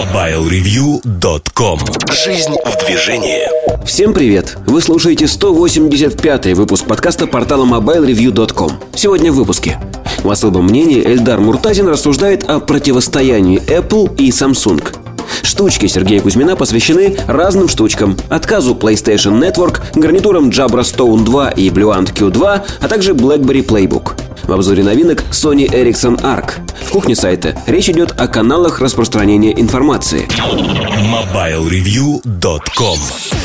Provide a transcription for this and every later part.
MobileReview.com Жизнь в движении. Всем привет! Вы слушаете 185-й выпуск подкаста портала MobileReview.com Сегодня в выпуске. В особом мнении Эльдар Муртазин рассуждает о противостоянии Apple и Samsung Штучки Сергея Кузьмина посвящены разным штучкам. Отказу PlayStation Network, гарнитурам Jabra Stone 2 и Bluant Q2, а также BlackBerry Playbook. В обзоре новинок Sony Ericsson Arc. В кухне сайта речь идет о каналах распространения информации. MobileReview.com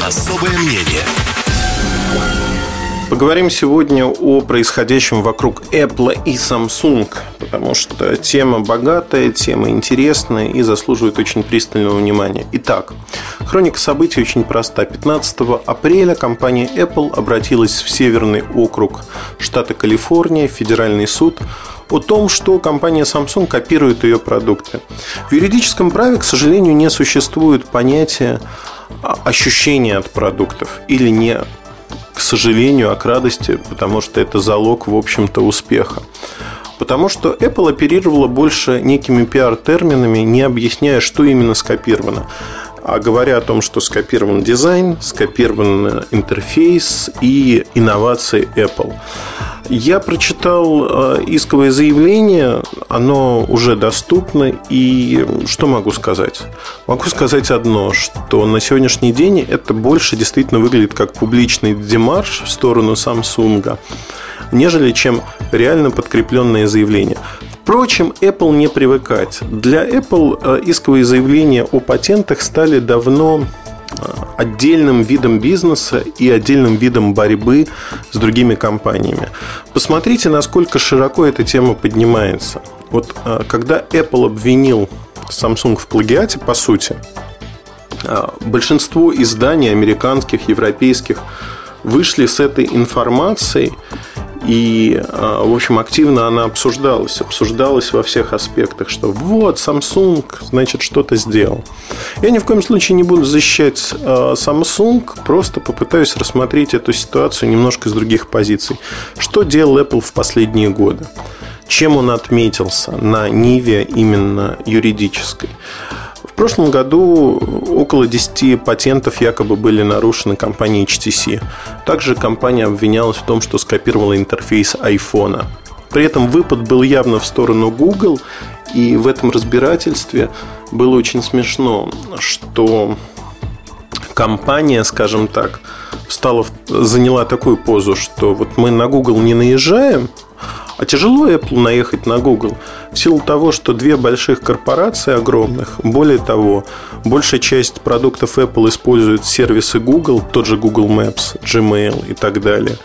Особое мнение Поговорим сегодня о происходящем вокруг Apple и Samsung, потому что тема богатая, тема интересная и заслуживает очень пристального внимания. Итак, хроника событий очень проста. 15 апреля компания Apple обратилась в Северный округ штата Калифорния, федеральный суд, о том, что компания Samsung копирует ее продукты. В юридическом праве, к сожалению, не существует понятия ощущения от продуктов или не к сожалению, а к радости, потому что это залог, в общем-то, успеха. Потому что Apple оперировала больше некими пиар-терминами, не объясняя, что именно скопировано а говоря о том, что скопирован дизайн, скопирован интерфейс и инновации Apple. Я прочитал э, исковое заявление, оно уже доступно, и что могу сказать? Могу сказать одно, что на сегодняшний день это больше действительно выглядит как публичный демарш в сторону Samsung, нежели чем реально подкрепленное заявление. Впрочем, Apple не привыкать. Для Apple э, исковые заявления о патентах стали давно э, отдельным видом бизнеса и отдельным видом борьбы с другими компаниями. Посмотрите, насколько широко эта тема поднимается. Вот э, когда Apple обвинил Samsung в плагиате, по сути, большинство изданий американских, европейских вышли с этой информацией и, а, в общем, активно она обсуждалась. Обсуждалась во всех аспектах, что вот, Samsung, значит, что-то сделал. Я ни в коем случае не буду защищать а, Samsung, просто попытаюсь рассмотреть эту ситуацию немножко с других позиций. Что делал Apple в последние годы? Чем он отметился на Ниве именно юридической? Прошлом году около 10 патентов якобы были нарушены компанией HTC. Также компания обвинялась в том, что скопировала интерфейс iPhone. При этом выпад был явно в сторону Google, и в этом разбирательстве было очень смешно, что компания, скажем так, встала, заняла такую позу, что вот мы на Google не наезжаем, а тяжело Apple наехать на Google в силу того, что две больших корпорации огромных, более того, большая часть продуктов Apple использует сервисы Google, тот же Google Maps, Gmail и так далее.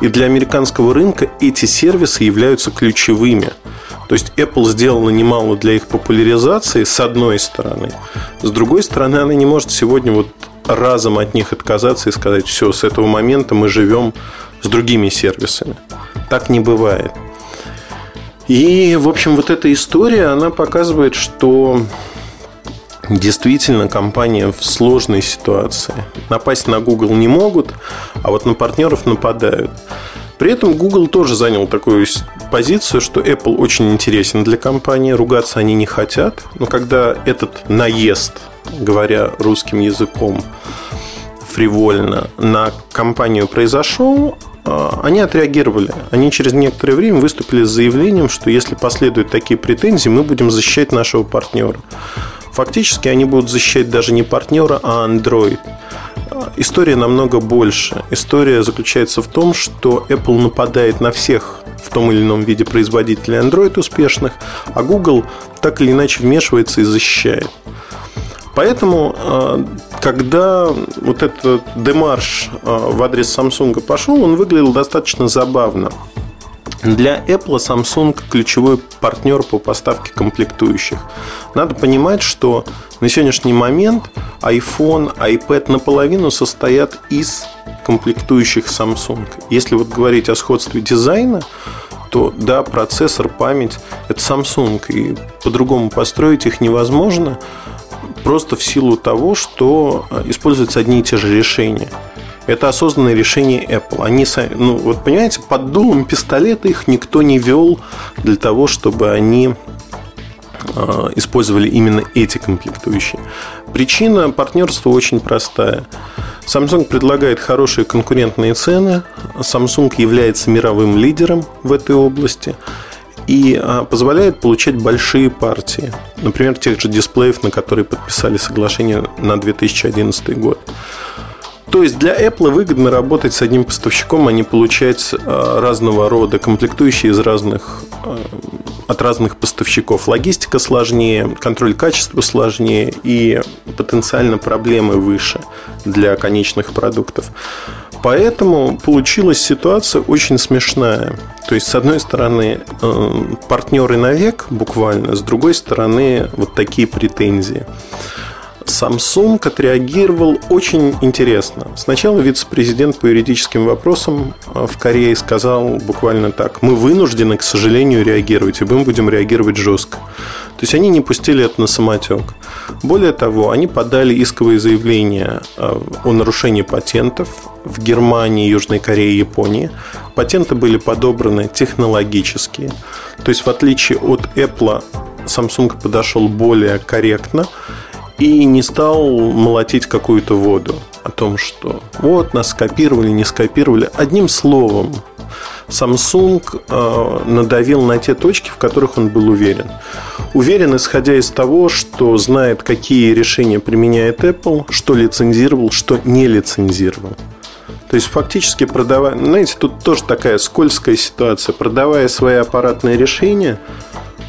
И для американского рынка эти сервисы являются ключевыми. То есть Apple сделала немало для их популяризации с одной стороны. С другой стороны, она не может сегодня вот разом от них отказаться и сказать, все, с этого момента мы живем с другими сервисами. Так не бывает. И, в общем, вот эта история, она показывает, что действительно компания в сложной ситуации. Напасть на Google не могут, а вот на партнеров нападают. При этом Google тоже занял такую позицию, что Apple очень интересен для компании, ругаться они не хотят. Но когда этот наезд, говоря русским языком, фривольно на компанию произошел, они отреагировали. Они через некоторое время выступили с заявлением, что если последуют такие претензии, мы будем защищать нашего партнера. Фактически они будут защищать даже не партнера, а Android. А, история намного больше. История заключается в том, что Apple нападает на всех в том или ином виде производителей Android успешных, а Google так или иначе вмешивается и защищает. Поэтому, э, когда вот этот демарш э, в адрес Samsung пошел, он выглядел достаточно забавно. Для Apple Samsung ключевой партнер по поставке комплектующих. Надо понимать, что на сегодняшний момент iPhone, iPad наполовину состоят из комплектующих Samsung. Если вот говорить о сходстве дизайна, то да, процессор, память – это Samsung, и по-другому построить их невозможно – просто в силу того, что э, используются одни и те же решения. Это осознанное решение Apple. Они, ну, вот понимаете, под дулом пистолета их никто не вел для того, чтобы они а, использовали именно эти комплектующие. Причина партнерства очень простая. Samsung предлагает хорошие конкурентные цены. Samsung является мировым лидером в этой области и а, позволяет получать большие партии. Например, тех же дисплеев, на которые подписали соглашение на 2011 год. То есть для Apple выгодно работать с одним поставщиком, а не получать а, разного рода комплектующие из разных, а, от разных поставщиков. Логистика сложнее, контроль качества сложнее и потенциально проблемы выше для конечных продуктов. Поэтому получилась ситуация очень смешная. То есть, с одной стороны, э, партнеры навек буквально, с другой стороны, вот такие претензии. Samsung отреагировал очень интересно. Сначала вице-президент по юридическим вопросам э, в Корее сказал буквально так. Мы вынуждены, к сожалению, реагировать, и мы будем реагировать жестко. То есть они не пустили это на самотек. Более того, они подали исковые заявления э, о нарушении патентов в Германии, Южной Корее и Японии. Патенты были подобраны технологические. То есть, в отличие от Apple, Samsung подошел более корректно и не стал молотить какую-то воду о том, что вот нас скопировали, не скопировали. Одним словом, Samsung э, надавил на те точки, в которых он был уверен. Уверен, исходя из того, что знает, какие решения применяет Apple, что лицензировал, что не лицензировал. То есть фактически продавая, знаете, тут тоже такая скользкая ситуация. Продавая свои аппаратные решения,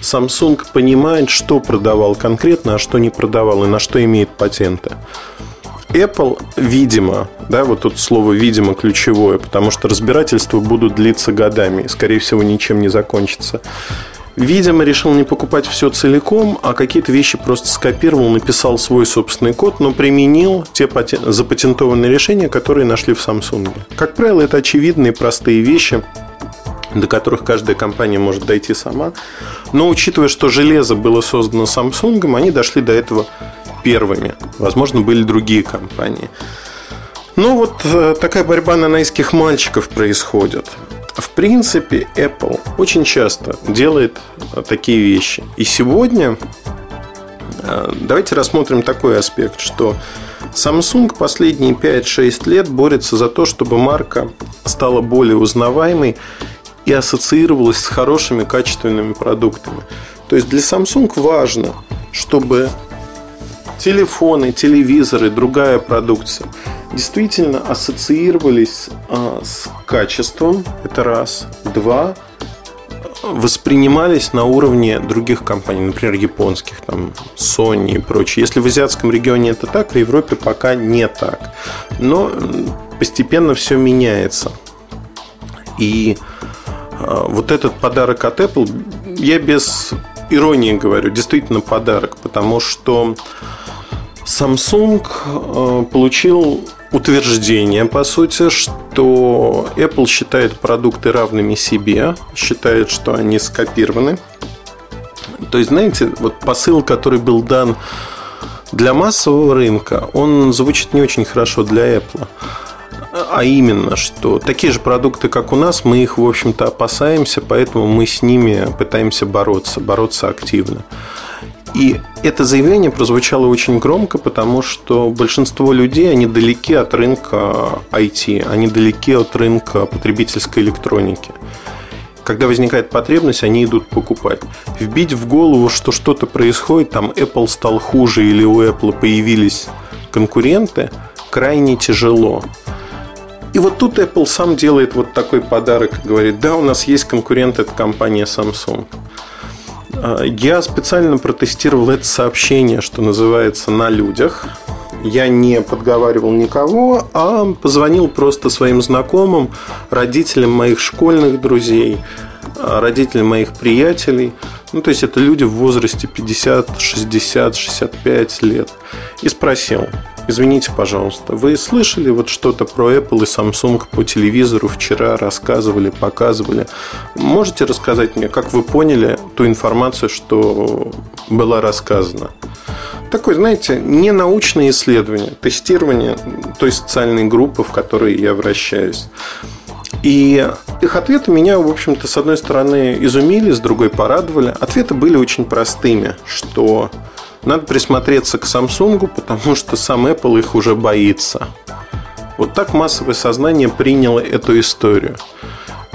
Samsung понимает, что продавал конкретно, а что не продавал и на что имеет патенты. Apple, видимо, да, вот тут слово «видимо» ключевое, потому что разбирательства будут длиться годами и, скорее всего, ничем не закончится. Видимо, решил не покупать все целиком, а какие-то вещи просто скопировал, написал свой собственный код, но применил те запатентованные решения, которые нашли в Samsung. Как правило, это очевидные простые вещи, до которых каждая компания может дойти сама. Но учитывая, что железо было создано Samsung, они дошли до этого первыми. Возможно, были другие компании. Ну вот э, такая борьба нанайских мальчиков происходит. В принципе, Apple очень часто делает э, такие вещи. И сегодня э, давайте рассмотрим такой аспект, что Samsung последние 5-6 лет борется за то, чтобы марка стала более узнаваемой и ассоциировалась с хорошими качественными продуктами. То есть для Samsung важно, чтобы телефоны, телевизоры, другая продукция действительно ассоциировались а, с качеством, это раз. Два, воспринимались на уровне других компаний, например, японских, там, Sony и прочее. Если в азиатском регионе это так, в Европе пока не так. Но постепенно все меняется. И а, вот этот подарок от Apple, я без иронии говорю, действительно подарок, потому что Samsung а, получил утверждение, по сути, что Apple считает продукты равными себе, считает, что они скопированы. То есть, знаете, вот посыл, который был дан для массового рынка, он звучит не очень хорошо для Apple а именно, что такие же продукты, как у нас, мы их, в общем-то, опасаемся, поэтому мы с ними пытаемся бороться, бороться активно. И это заявление прозвучало очень громко, потому что большинство людей, они далеки от рынка IT, они далеки от рынка потребительской электроники. Когда возникает потребность, они идут покупать. Вбить в голову, что что-то происходит, там Apple стал хуже или у Apple появились конкуренты, крайне тяжело. И вот тут Apple сам делает вот такой подарок. Говорит, да, у нас есть конкурент, это компания Samsung. А, я специально протестировал это сообщение, что называется, на людях. Я не подговаривал никого, а позвонил просто своим знакомым, родителям моих школьных друзей, а, родителям моих приятелей. Ну, то есть это люди в возрасте 50, 60, 65 лет. И спросил, Извините, пожалуйста, вы слышали вот что-то про Apple и Samsung по телевизору вчера рассказывали, показывали? Можете рассказать мне, как вы поняли ту информацию, что была рассказана? Такое, знаете, не научное исследование, тестирование той социальной группы, в которой я вращаюсь. И их ответы меня, в общем-то, с одной стороны изумили, с другой порадовали. Ответы были очень простыми, что надо присмотреться к Samsung, потому что сам Apple их уже боится. Вот так массовое сознание приняло эту историю.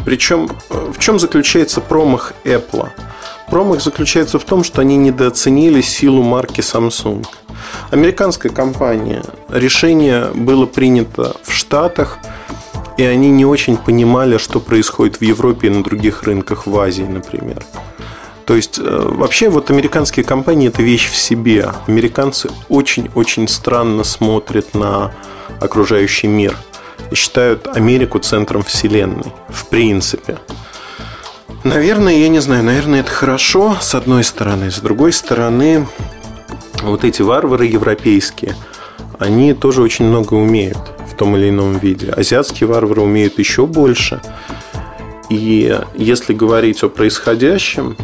Причем в чем заключается промах Apple? Промах заключается в том, что они недооценили силу марки Samsung. Американская компания. Решение было принято в Штатах – и они не очень понимали, что происходит в Европе и на других рынках, в Азии, например. То есть, э, вообще, вот американские компании – это вещь в себе. Американцы очень-очень странно смотрят на окружающий мир и считают Америку центром вселенной, в принципе. Наверное, я не знаю, наверное, это хорошо, с одной стороны. С другой стороны, вот эти варвары европейские, они тоже очень много умеют в том или ином виде. Азиатские варвары умеют еще больше. И если говорить о происходящем,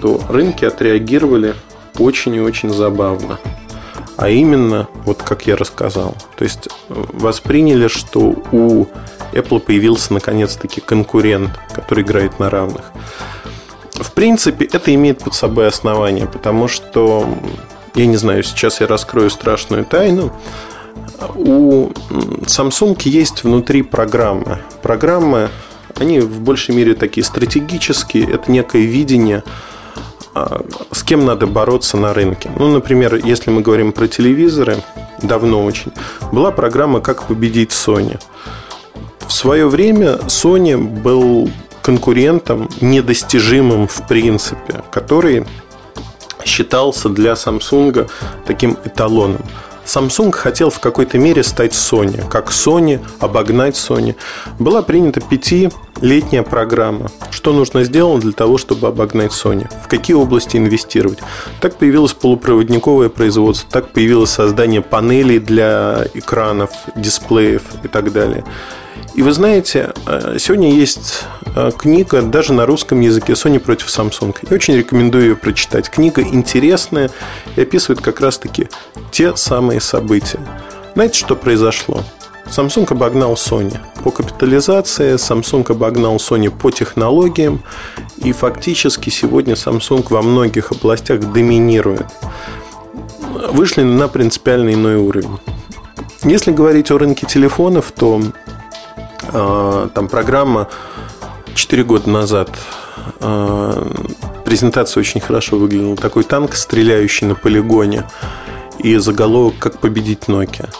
то рынки отреагировали очень и очень забавно. А именно, вот как я рассказал. То есть восприняли, что у Apple появился наконец-таки конкурент, который играет на равных. В принципе, это имеет под собой основание, потому что, я не знаю, сейчас я раскрою страшную тайну, у Samsung есть внутри программы. Программы, они в большей мере такие стратегические, это некое видение, с кем надо бороться на рынке. Ну, например, если мы говорим про телевизоры, давно очень, была программа «Как победить Sony». В свое время Sony был конкурентом недостижимым в принципе, который считался для Samsung таким эталоном. Samsung хотел в какой-то мере стать Sony, как Sony, обогнать Sony. Была принята пятилетняя программа. Что нужно сделать для того, чтобы обогнать Sony? В какие области инвестировать? Так появилось полупроводниковое производство, так появилось создание панелей для экранов, дисплеев и так далее. И вы знаете, э, сегодня есть книга даже на русском языке Sony против Samsung. Я очень рекомендую ее прочитать. Книга интересная и описывает как раз-таки те самые события. Знаете, что произошло? Samsung обогнал Sony по капитализации, Samsung обогнал Sony по технологиям, и фактически сегодня Samsung во многих областях доминирует. Вышли на принципиально иной уровень. Если говорить о рынке телефонов, то а, там программа 4 года назад а, презентация очень хорошо выглядела. Такой танк, стреляющий на полигоне. И заголовок «Как победить Nokia».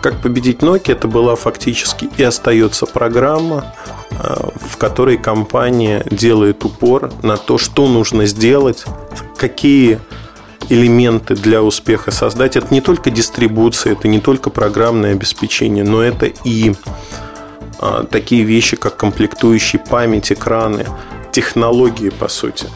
«Как победить Nokia» это была фактически и остается программа, а, в которой компания делает упор на то, что нужно сделать, какие элементы для успеха создать. Это не только дистрибуция, это не только программное обеспечение, но это и такие вещи, как комплектующие память, экраны, технологии, по сути.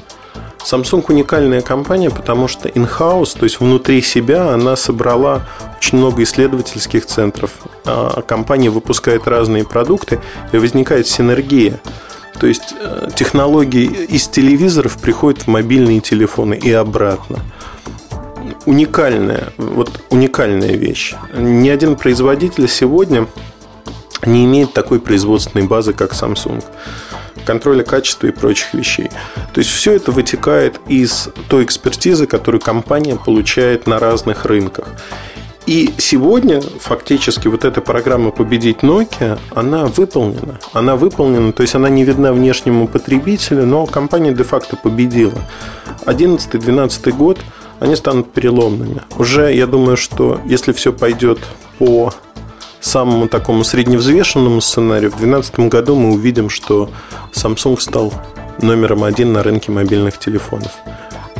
Samsung уникальная компания, потому что in-house, то есть внутри себя, она собрала очень много исследовательских центров. А компания выпускает разные продукты, и возникает синергия. То есть э, технологии из телевизоров приходят в мобильные телефоны и обратно. Уникальная, вот уникальная вещь. Ни один производитель сегодня не имеет такой производственной базы, как Samsung контроля качества и прочих вещей. То есть все это вытекает из той экспертизы, которую компания получает на разных рынках. И сегодня фактически вот эта программа «Победить Nokia», она выполнена. Она выполнена, то есть она не видна внешнему потребителю, но компания де-факто победила. 2011-2012 год они станут переломными. Уже я думаю, что если все пойдет по самому такому средневзвешенному сценарию, в 2012 году мы увидим, что Samsung стал номером один на рынке мобильных телефонов.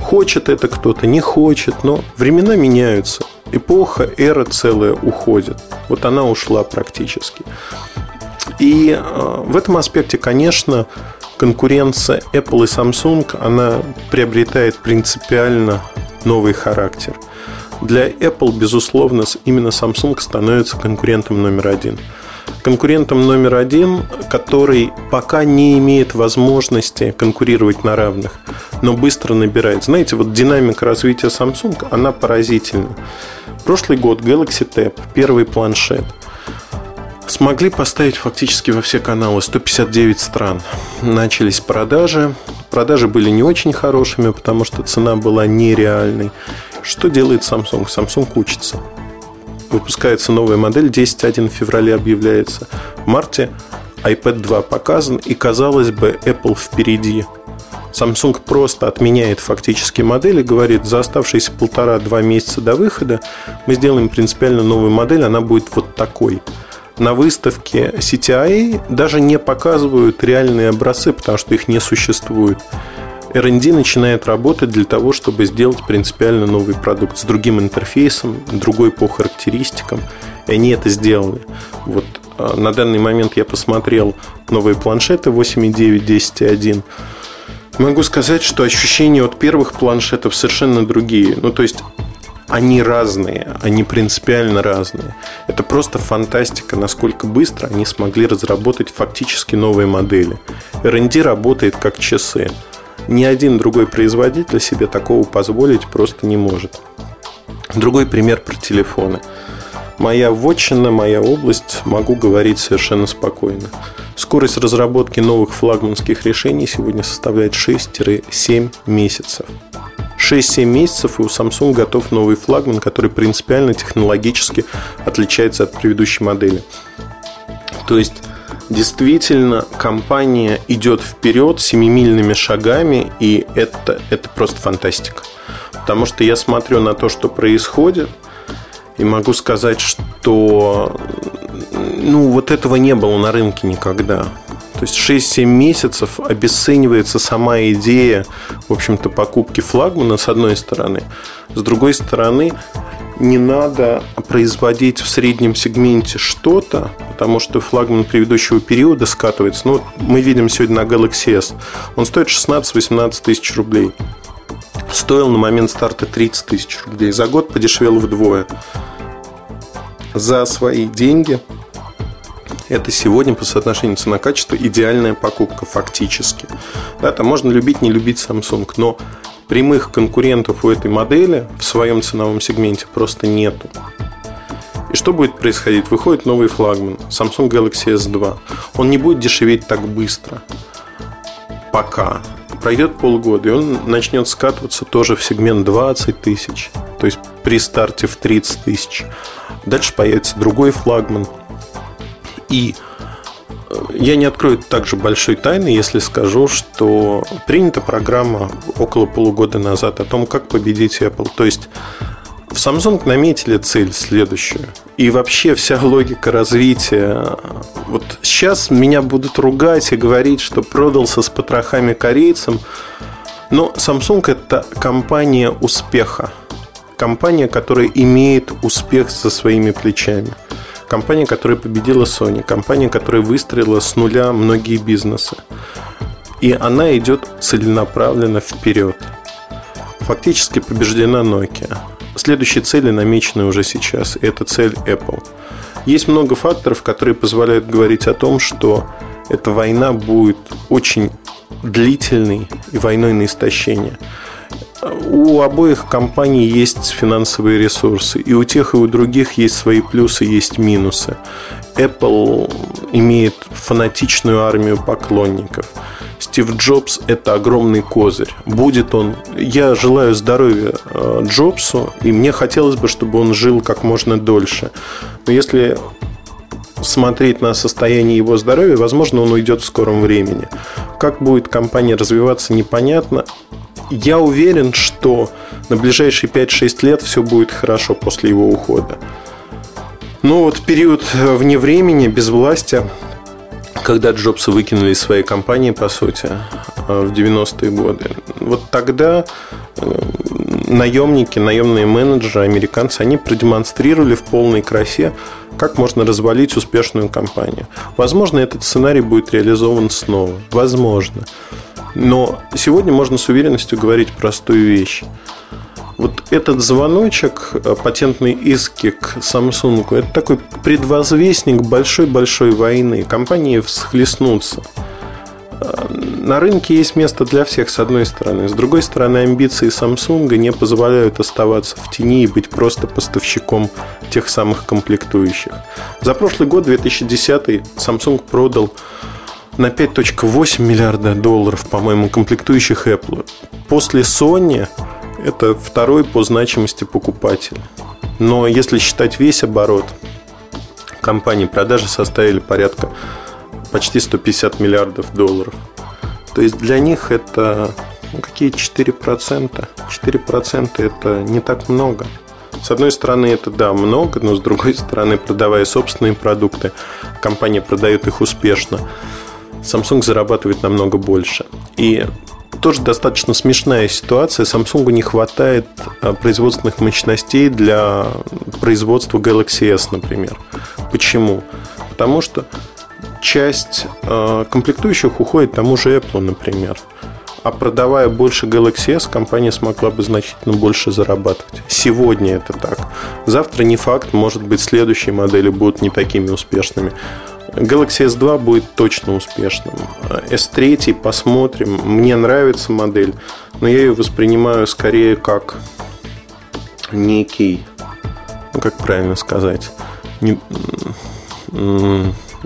Хочет это кто-то, не хочет, но времена меняются. Эпоха, эра целая уходит. Вот она ушла практически. И э, в этом аспекте, конечно, конкуренция Apple и Samsung, она приобретает принципиально новый характер – для Apple, безусловно, именно Samsung становится конкурентом номер один. Конкурентом номер один, который пока не имеет возможности конкурировать на равных, но быстро набирает. Знаете, вот динамика развития Samsung, она поразительна. Прошлый год Galaxy Tab, первый планшет. смогли поставить фактически во все каналы 159 стран. Начались продажи. Продажи были не очень хорошими, потому что цена была нереальной. Что делает Samsung? Samsung учится. Выпускается новая модель, 10.1 в феврале объявляется. В марте iPad 2 показан, и, казалось бы, Apple впереди. Samsung просто отменяет фактически модель и говорит, за оставшиеся полтора-два месяца до выхода мы сделаем принципиально новую модель, она будет вот такой – на выставке CTI даже не показывают реальные образцы, потому что их не существует. R&D начинает работать для того, чтобы сделать принципиально новый продукт с другим интерфейсом, другой по характеристикам. И они это сделали. Вот а, на данный момент я посмотрел новые планшеты 8.9, 10.1. Могу сказать, что ощущения от первых планшетов совершенно другие. Ну, то есть они разные, они принципиально разные. Это просто фантастика, насколько быстро они смогли разработать фактически новые модели. R&D работает как часы. Ни один другой производитель себе такого позволить просто не может. Другой пример про телефоны. Моя вотчина, моя область, могу говорить совершенно спокойно. Скорость разработки новых флагманских решений сегодня составляет 6-7 месяцев. 6-7 месяцев, и у Samsung готов новый флагман, который принципиально технологически отличается от предыдущей модели. То есть, действительно, компания идет вперед семимильными шагами, и это, это просто фантастика. Потому что я смотрю на то, что происходит, и могу сказать, что ну, вот этого не было на рынке никогда. То есть 6-7 месяцев обесценивается сама идея, в общем-то, покупки флагмана с одной стороны. С другой стороны, не надо производить в среднем сегменте что-то, потому что флагман предыдущего периода скатывается. Ну, мы видим сегодня на Galaxy S. Он стоит 16-18 тысяч рублей. Стоил на момент старта 30 тысяч рублей. За год подешевел вдвое. За свои деньги это сегодня по соотношению цена-качество идеальная покупка фактически. Да, там можно любить, не любить Samsung, но прямых конкурентов у этой модели в своем ценовом сегменте просто нету. И что будет происходить? Выходит новый флагман Samsung Galaxy S2. Он не будет дешеветь так быстро. Пока. Пройдет полгода, и он начнет скатываться тоже в сегмент 20 тысяч. То есть при старте в 30 тысяч. Дальше появится другой флагман и я не открою также большой тайны, если скажу, что принята программа около полугода назад о том, как победить Apple. То есть в Samsung наметили цель следующую. И вообще вся логика развития. Вот сейчас меня будут ругать и говорить, что продался с потрохами корейцам. Но Samsung это компания успеха. Компания, которая имеет успех за своими плечами – Компания, которая победила Sony, компания, которая выстроила с нуля многие бизнесы. И она идет целенаправленно вперед. Фактически побеждена Nokia. Следующие цели намечены уже сейчас. Это цель Apple. Есть много факторов, которые позволяют говорить о том, что эта война будет очень длительной и войной на истощение. У обоих компаний есть финансовые ресурсы. И у тех, и у других есть свои плюсы, есть минусы. Apple имеет фанатичную армию поклонников. Стив Джобс – это огромный козырь. Будет он... Я желаю здоровья э, Джобсу, и мне хотелось бы, чтобы он жил как можно дольше. Но если смотреть на состояние его здоровья, возможно, он уйдет в скором времени. Как будет компания развиваться, непонятно я уверен, что на ближайшие 5-6 лет все будет хорошо после его ухода. Но вот период вне времени, без власти, когда Джобса выкинули из своей компании, по сути, э, в 90-е годы, вот тогда э, наемники, наемные менеджеры, американцы, они продемонстрировали в полной красе, как можно развалить успешную компанию. Возможно, этот сценарий будет реализован снова. Возможно. Но сегодня можно с уверенностью говорить простую вещь. Вот этот звоночек, э, патентный иски к Samsung, это такой предвозвестник большой-большой войны. Компании всхлестнутся. на рынке есть место для всех, с одной стороны. С другой стороны, амбиции Samsung не позволяют оставаться в тени и быть просто поставщиком тех самых комплектующих. За прошлый год, 2010, Samsung продал на 5.8 миллиарда долларов, по-моему, комплектующих Apple. После Sony это второй по значимости покупатель. Но если считать весь оборот компании, продажи составили порядка почти 150 миллиардов долларов. То есть для них это ну, какие 4%? 4% это не так много. С одной стороны, это да, много, но с другой стороны, продавая собственные продукты, компания продает их успешно. Samsung зарабатывает намного больше. И тоже достаточно смешная ситуация. Samsung не хватает а, производственных мощностей для производства Galaxy S, например. Почему? Потому что часть э, комплектующих уходит тому же Apple, например. А продавая больше Galaxy S, компания смогла бы значительно больше зарабатывать. Сегодня это так. Завтра не факт, может быть, следующие модели будут не такими успешными. Galaxy S2 будет точно успешным. S3 посмотрим. Мне нравится модель, но я ее воспринимаю скорее как некий, ну как правильно сказать, не,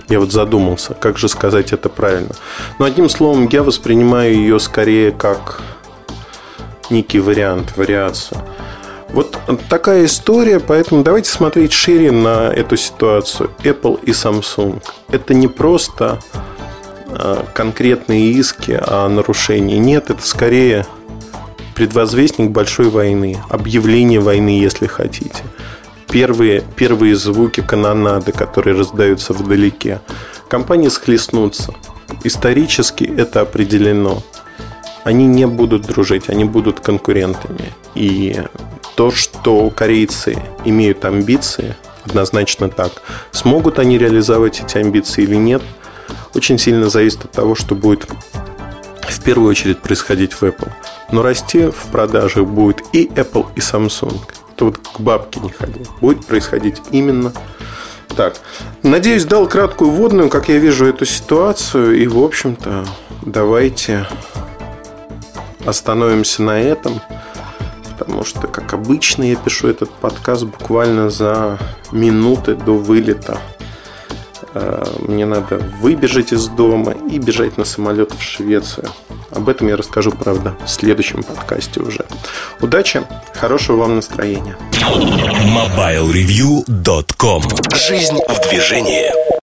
я вот задумался, как же сказать это правильно. Но одним словом, я воспринимаю ее скорее как некий вариант, вариацию. Вот такая история, поэтому давайте смотреть шире на эту ситуацию. Apple и Samsung. Это не просто а, конкретные иски о нарушении. Нет, это скорее предвозвестник большой войны, объявление войны, если хотите первые, первые звуки канонады, которые раздаются вдалеке. Компании схлестнутся. Исторически это определено. Они не будут дружить, они будут конкурентами. И то, что корейцы имеют амбиции, однозначно так. Смогут они реализовать эти амбиции или нет, очень сильно зависит от того, что будет в первую очередь происходить в Apple. Но расти в продажах будет и Apple, и Samsung то вот к бабке не ходил. Будет происходить именно так. Надеюсь, дал краткую вводную, как я вижу эту ситуацию. И, в общем-то, давайте остановимся на этом. Потому что, как обычно, я пишу этот подкаст буквально за минуты до вылета. Э, мне надо выбежать из дома и бежать на самолет в Швецию. Об этом я расскажу, правда, в следующем подкасте уже. Удачи, хорошего вам настроения. MobileReview.com Жизнь в движении